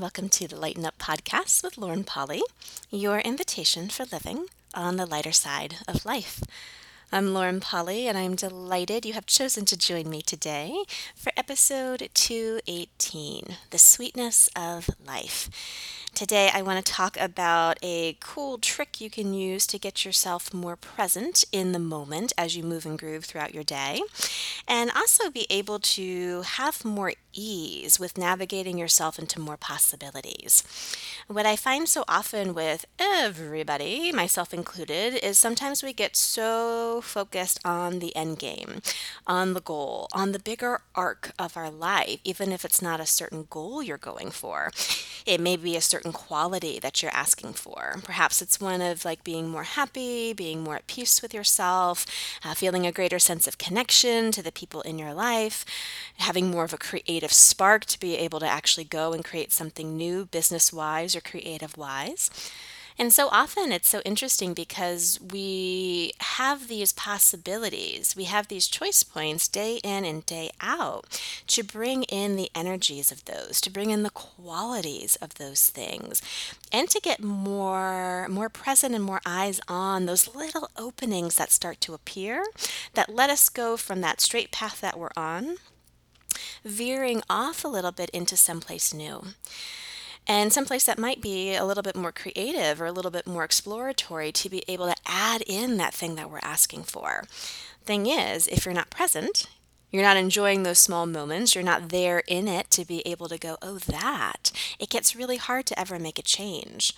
welcome to the Lighten Up Podcast with Lauren Polly, your invitation for living on the lighter side of life. I'm Lauren Polly, and I'm delighted you have chosen to join me today for episode 218 The Sweetness of Life. Today, I want to talk about a cool trick you can use to get yourself more present in the moment as you move and groove throughout your day, and also be able to have more ease with navigating yourself into more possibilities. What I find so often with everybody, myself included, is sometimes we get so focused on the end game, on the goal, on the bigger arc of our life, even if it's not a certain goal you're going for. It may be a certain quality that you're asking for. Perhaps it's one of like being more happy, being more at peace with yourself, uh, feeling a greater sense of connection to the people in your life, having more of a creative spark to be able to actually go and create something new business wise or creative wise. And so often it's so interesting because we have these possibilities, we have these choice points day in and day out to bring in the energies of those, to bring in the qualities of those things, and to get more more present and more eyes on those little openings that start to appear that let us go from that straight path that we're on veering off a little bit into someplace new and someplace that might be a little bit more creative or a little bit more exploratory to be able to add in that thing that we're asking for. Thing is, if you're not present, you're not enjoying those small moments, you're not there in it to be able to go, oh, that, it gets really hard to ever make a change.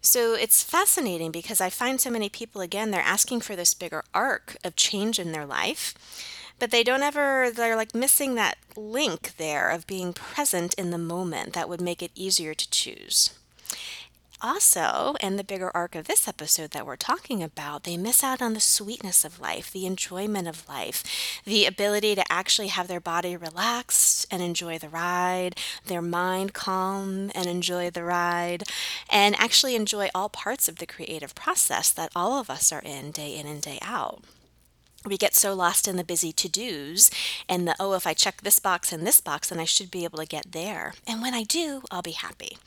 So it's fascinating because I find so many people, again, they're asking for this bigger arc of change in their life but they don't ever they're like missing that link there of being present in the moment that would make it easier to choose. Also, in the bigger arc of this episode that we're talking about, they miss out on the sweetness of life, the enjoyment of life, the ability to actually have their body relaxed and enjoy the ride, their mind calm and enjoy the ride, and actually enjoy all parts of the creative process that all of us are in day in and day out we get so lost in the busy to dos and the, oh, if I check this box and this box, then I should be able to get there. And when I do, I'll be happy.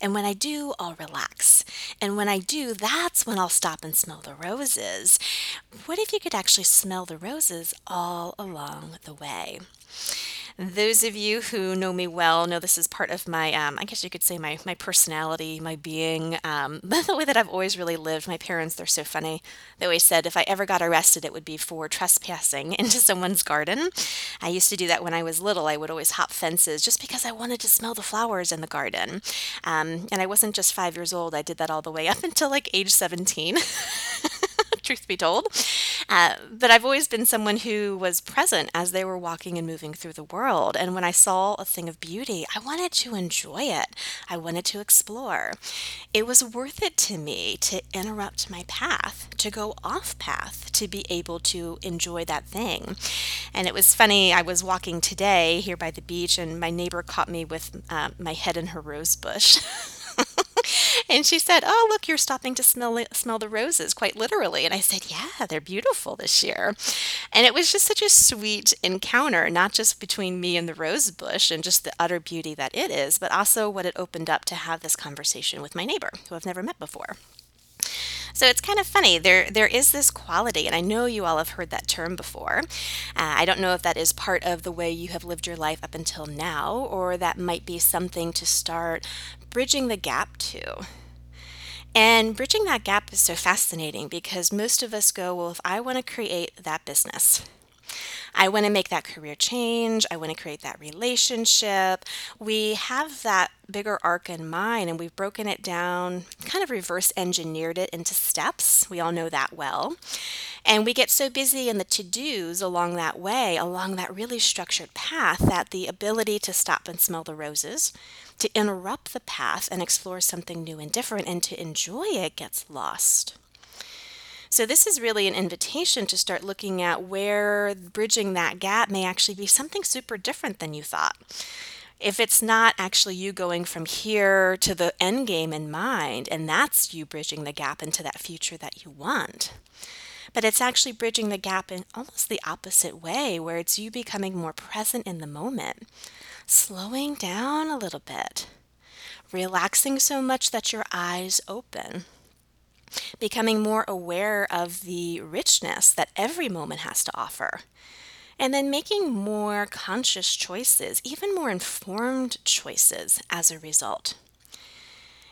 And when I do, I'll relax. And when I do, that's when I'll stop and smell the roses. What if you could actually smell the roses all along the way? Those of you who know me well know this is part of my, um, I guess you could say my my personality, my being, um, the way that I've always really lived. My parents, they're so funny. They always said if I ever got arrested, it would be for trespassing into someone's garden. I used to do that when I was little. I would always hop fences just because I wanted to smell the flowers in the garden. Um, and I wasn't just five years old. I did that all the way up until like age 17. Truth be told. Uh, but I've always been someone who was present as they were walking and moving through the world. And when I saw a thing of beauty, I wanted to enjoy it, I wanted to explore. It was worth it to me to interrupt my path, to go off path, to be able to enjoy that thing. And it was funny, I was walking today here by the beach, and my neighbor caught me with uh, my head in her rose bush. and she said, "Oh, look, you're stopping to smell smell the roses quite literally." And I said, "Yeah, they're beautiful this year." And it was just such a sweet encounter, not just between me and the rose bush and just the utter beauty that it is, but also what it opened up to have this conversation with my neighbor who I've never met before. So it's kind of funny. There there is this quality, and I know you all have heard that term before. Uh, I don't know if that is part of the way you have lived your life up until now, or that might be something to start bridging the gap to. And bridging that gap is so fascinating because most of us go, well, if I want to create that business, I want to make that career change. I want to create that relationship. We have that bigger arc in mind and we've broken it down, kind of reverse engineered it into steps. We all know that well. And we get so busy in the to dos along that way, along that really structured path, that the ability to stop and smell the roses, to interrupt the path and explore something new and different, and to enjoy it gets lost. So, this is really an invitation to start looking at where bridging that gap may actually be something super different than you thought. If it's not actually you going from here to the end game in mind, and that's you bridging the gap into that future that you want, but it's actually bridging the gap in almost the opposite way, where it's you becoming more present in the moment, slowing down a little bit relaxing so much that your eyes open, becoming more aware of the richness that every moment has to offer, and then making more conscious choices, even more informed choices as a result.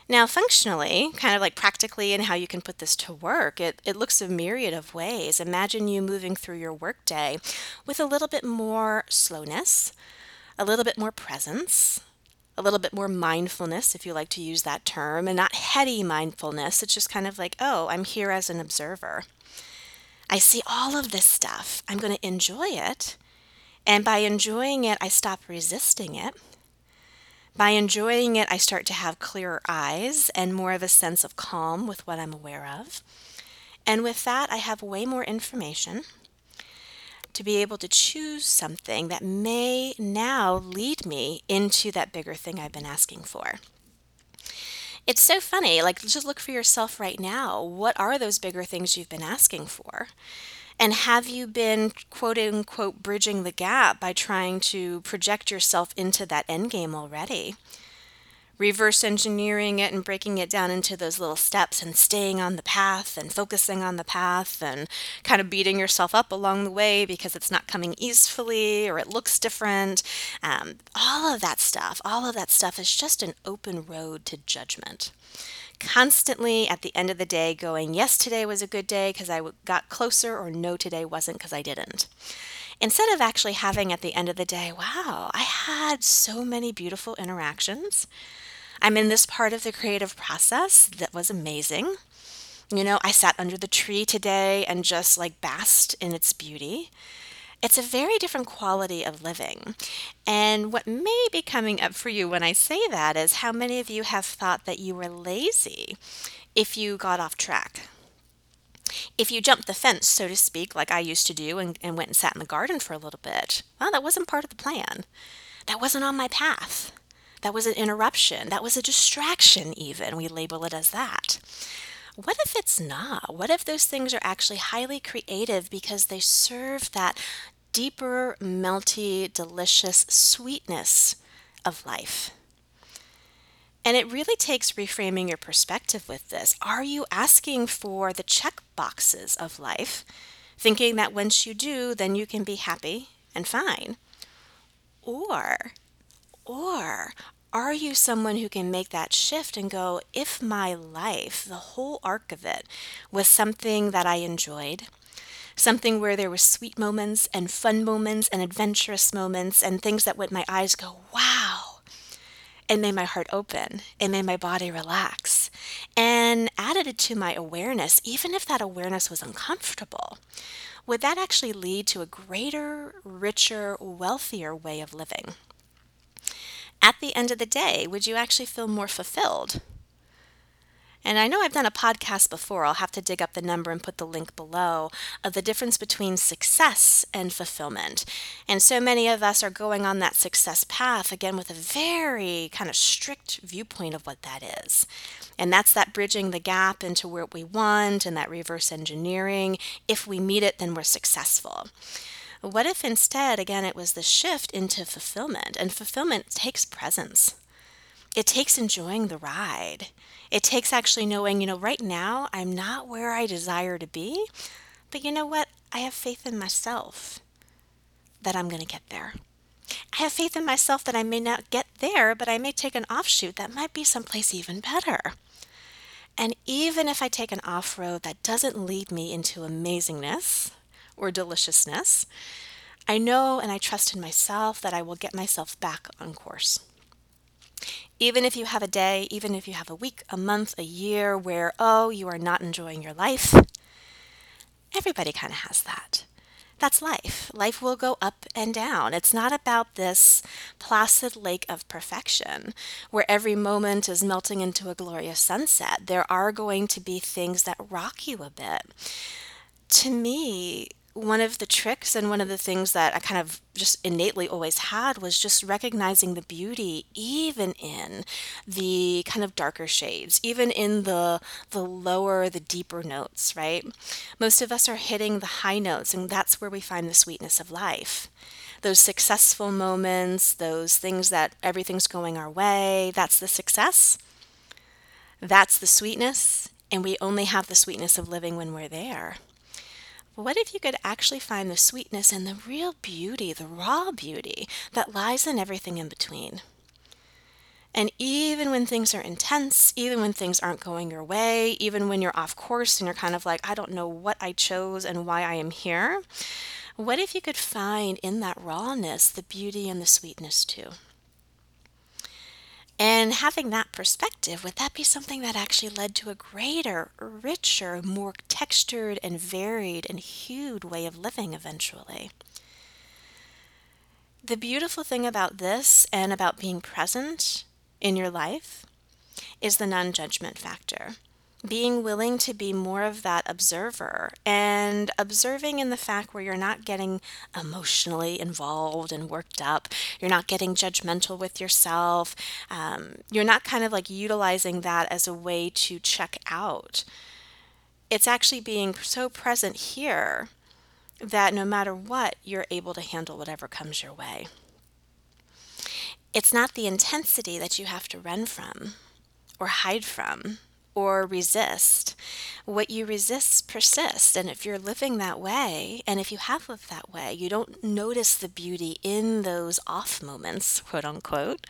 Now, functionally, kind of like practically and how you can put this to work, it, it looks a myriad of ways. Imagine you moving through your workday with a little bit more slowness, a little bit more presence, a little bit more mindfulness, if you like to use that term, and not heady mindfulness. It's just kind of like, oh, I'm here as an observer. I see all of this stuff. I'm going to enjoy it. And by enjoying it, I stop resisting it. By enjoying it, I start to have clearer eyes and more of a sense of calm with what I'm aware of. And with that, I have way more information to be able to choose something that may now lead me into that bigger thing I've been asking for. It's so funny. Like, just look for yourself right now. What are those bigger things you've been asking for? And have you been quote unquote bridging the gap by trying to project yourself into that end game already? Reverse engineering it and breaking it down into those little steps and staying on the path and focusing on the path and kind of beating yourself up along the way because it's not coming easily or it looks different. Um, all of that stuff, all of that stuff is just an open road to judgment constantly at the end of the day going, yes, today was a good day because I got closer, or no, today wasn't because I didn't. Instead of actually having at the end of the day, wow, I had so many beautiful interactions. I'm in this part of the creative process that was amazing. You know, I sat under the tree today and just like basked in its beauty. It's a very different quality of living. And what may be coming up for you when I say that is how many of you have thought that you were lazy if you got off track. If you jumped the fence, so to speak, like I used to do, and, and went and sat in the garden for a little bit, well, that wasn't part of the plan. That wasn't on my path. That was an interruption. That was a distraction, even. We label it as that. What if it's not? What if those things are actually highly creative because they serve that deeper, melty, delicious sweetness of life. And it really takes reframing your perspective with this. Are you asking for the check boxes of life, thinking that once you do, then you can be happy and fine? Or, or are you someone who can make that shift and go, if my life, the whole arc of it, was something that I enjoyed, something where there were sweet moments and fun moments and adventurous moments and things that made my eyes go, wow. It made my heart open. It made my body relax and added it to my awareness, even if that awareness was uncomfortable. Would that actually lead to a greater, richer, wealthier way of living? At the end of the day, would you actually feel more fulfilled? And I know I've done a podcast before, I'll have to dig up the number and put the link below, of the difference between success and fulfillment. And so many of us are going on that success path, again, with a very kind of strict viewpoint of what that is. And that's that bridging the gap into what we want and that reverse engineering. If we meet it, then we're successful. What if instead, again, it was the shift into fulfillment? And fulfillment takes presence it takes enjoying the ride. It takes actually knowing, you know, right now I'm not where I desire to be, but you know what? I have faith in myself that I'm going to get there. I have faith in myself that I may not get there, but I may take an offshoot that might be someplace even better. And even if I take an off road that doesn't lead me into amazingness or deliciousness, I know and I trust in myself that I will get myself back on course. Even if you have a day, even if you have a week, a month, a year where, oh, you are not enjoying your life, everybody kind of has that. That's life. Life will go up and down. It's not about this placid lake of perfection where every moment is melting into a glorious sunset. There are going to be things that rock you a bit. To me, one of the tricks and one of the things that I kind of just innately always had was just recognizing the beauty even in the kind of darker shades, even in the the lower, the deeper notes, right? Most of us are hitting the high notes and that's where we find the sweetness of life. those successful moments, those things that everything's going our way, that's the success. That's the sweetness. And we only have the sweetness of living when we're there. What if you could actually find the sweetness and the real beauty, the raw beauty that lies in everything in between? And even when things are intense, even when things aren't going your way, even when you're off course and you're kind of like, I don't know what I chose and why I am here, what if you could find in that rawness the beauty and the sweetness too? And having that perspective, would that be something that actually led to a greater, richer, more textured and varied and hued way of living eventually? The beautiful thing about this and about being present in your life is the non judgment factor being willing to be more of that observer and observing in the fact where you're not getting emotionally involved and worked up, you're not getting judgmental with yourself, um, you're not kind of like utilizing that as a way to check out. It's actually being so present here that no matter what, you're able to handle whatever comes your way. It's not the intensity that you have to run from or hide from or resist. What you resist persists. And if you're living that way, and if you have lived that way, you don't notice the beauty in those off moments, quote unquote,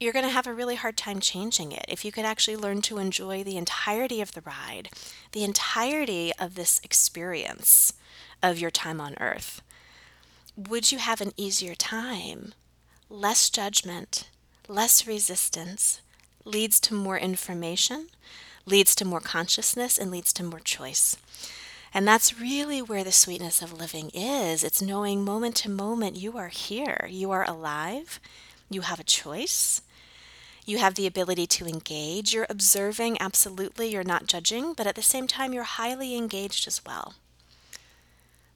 you're going to have a really hard time changing it. If you could actually learn to enjoy the entirety of the ride, the entirety of this experience of your time on earth, would you have an easier time? Less judgment, less resistance, leads to more information, leads to more consciousness, and leads to more choice. And that's really where the sweetness of living is. It's knowing moment to moment you are here, you are alive, you have a choice. You have the ability to engage. You're observing, absolutely. You're not judging, but at the same time, you're highly engaged as well.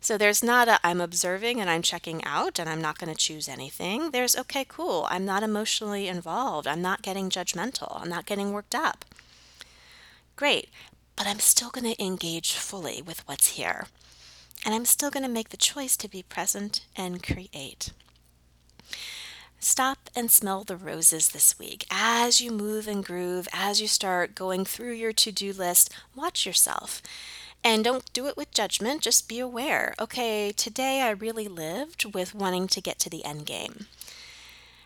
So there's not a I'm observing and I'm checking out and I'm not going to choose anything. There's okay, cool. I'm not emotionally involved. I'm not getting judgmental. I'm not getting worked up. Great. But I'm still going to engage fully with what's here. And I'm still going to make the choice to be present and create. Stop and smell the roses this week. As you move and groove, as you start going through your to do list, watch yourself and don't do it with judgment, just be aware. Okay, today I really lived with wanting to get to the end game.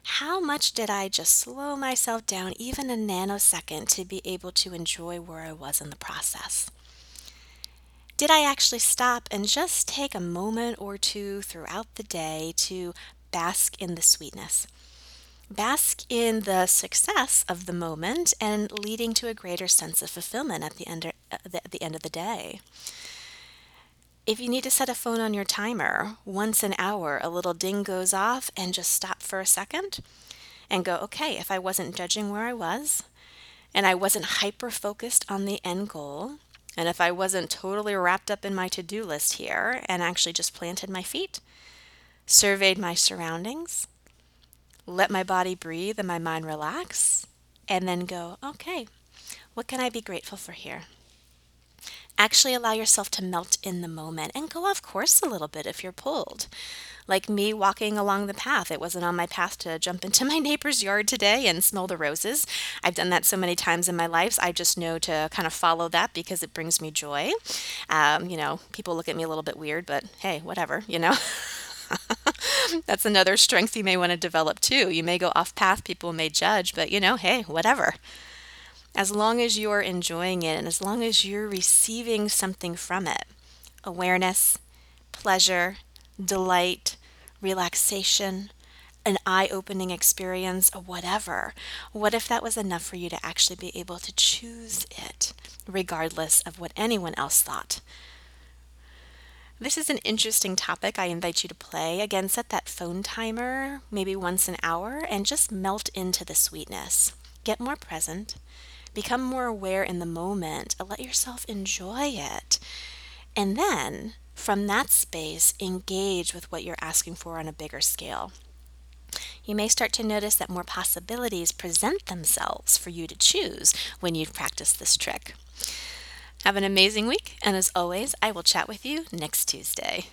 How much did I just slow myself down even a nanosecond to be able to enjoy where I was in the process? Did I actually stop and just take a moment or two throughout the day to bask in the sweetness? Bask in the success of the moment and leading to a greater sense of fulfillment at the end uh, of, at the end of the day. If you need to set a phone on your timer, once an hour, a little ding goes off and just stop for a second and go, okay, if I wasn't judging where I was and I wasn't hyper focused on the end goal, and if I wasn't totally wrapped up in my to do list here and actually just planted my feet, surveyed my surroundings, let my body breathe and my mind relax, and then go, okay, what can I be grateful for here? Actually, allow yourself to melt in the moment and go off course a little bit if you're pulled. Like me walking along the path. It wasn't on my path to jump into my neighbor's yard today and smell the roses. I've done that so many times in my life. I just know to kind of follow that because it brings me joy. Um, you know, people look at me a little bit weird, but hey, whatever, you know. That's another strength you may want to develop too. You may go off path, people may judge, but you know, hey, whatever. As long as you're enjoying it and as long as you're receiving something from it awareness, pleasure, delight, relaxation, an eye opening experience, whatever. What if that was enough for you to actually be able to choose it, regardless of what anyone else thought? This is an interesting topic I invite you to play. Again, set that phone timer, maybe once an hour, and just melt into the sweetness. Get more present, become more aware in the moment, uh, let yourself enjoy it. And then, from that space, engage with what you're asking for on a bigger scale. You may start to notice that more possibilities present themselves for you to choose when you've practiced this trick. Have an amazing week, and as always, I will chat with you next Tuesday.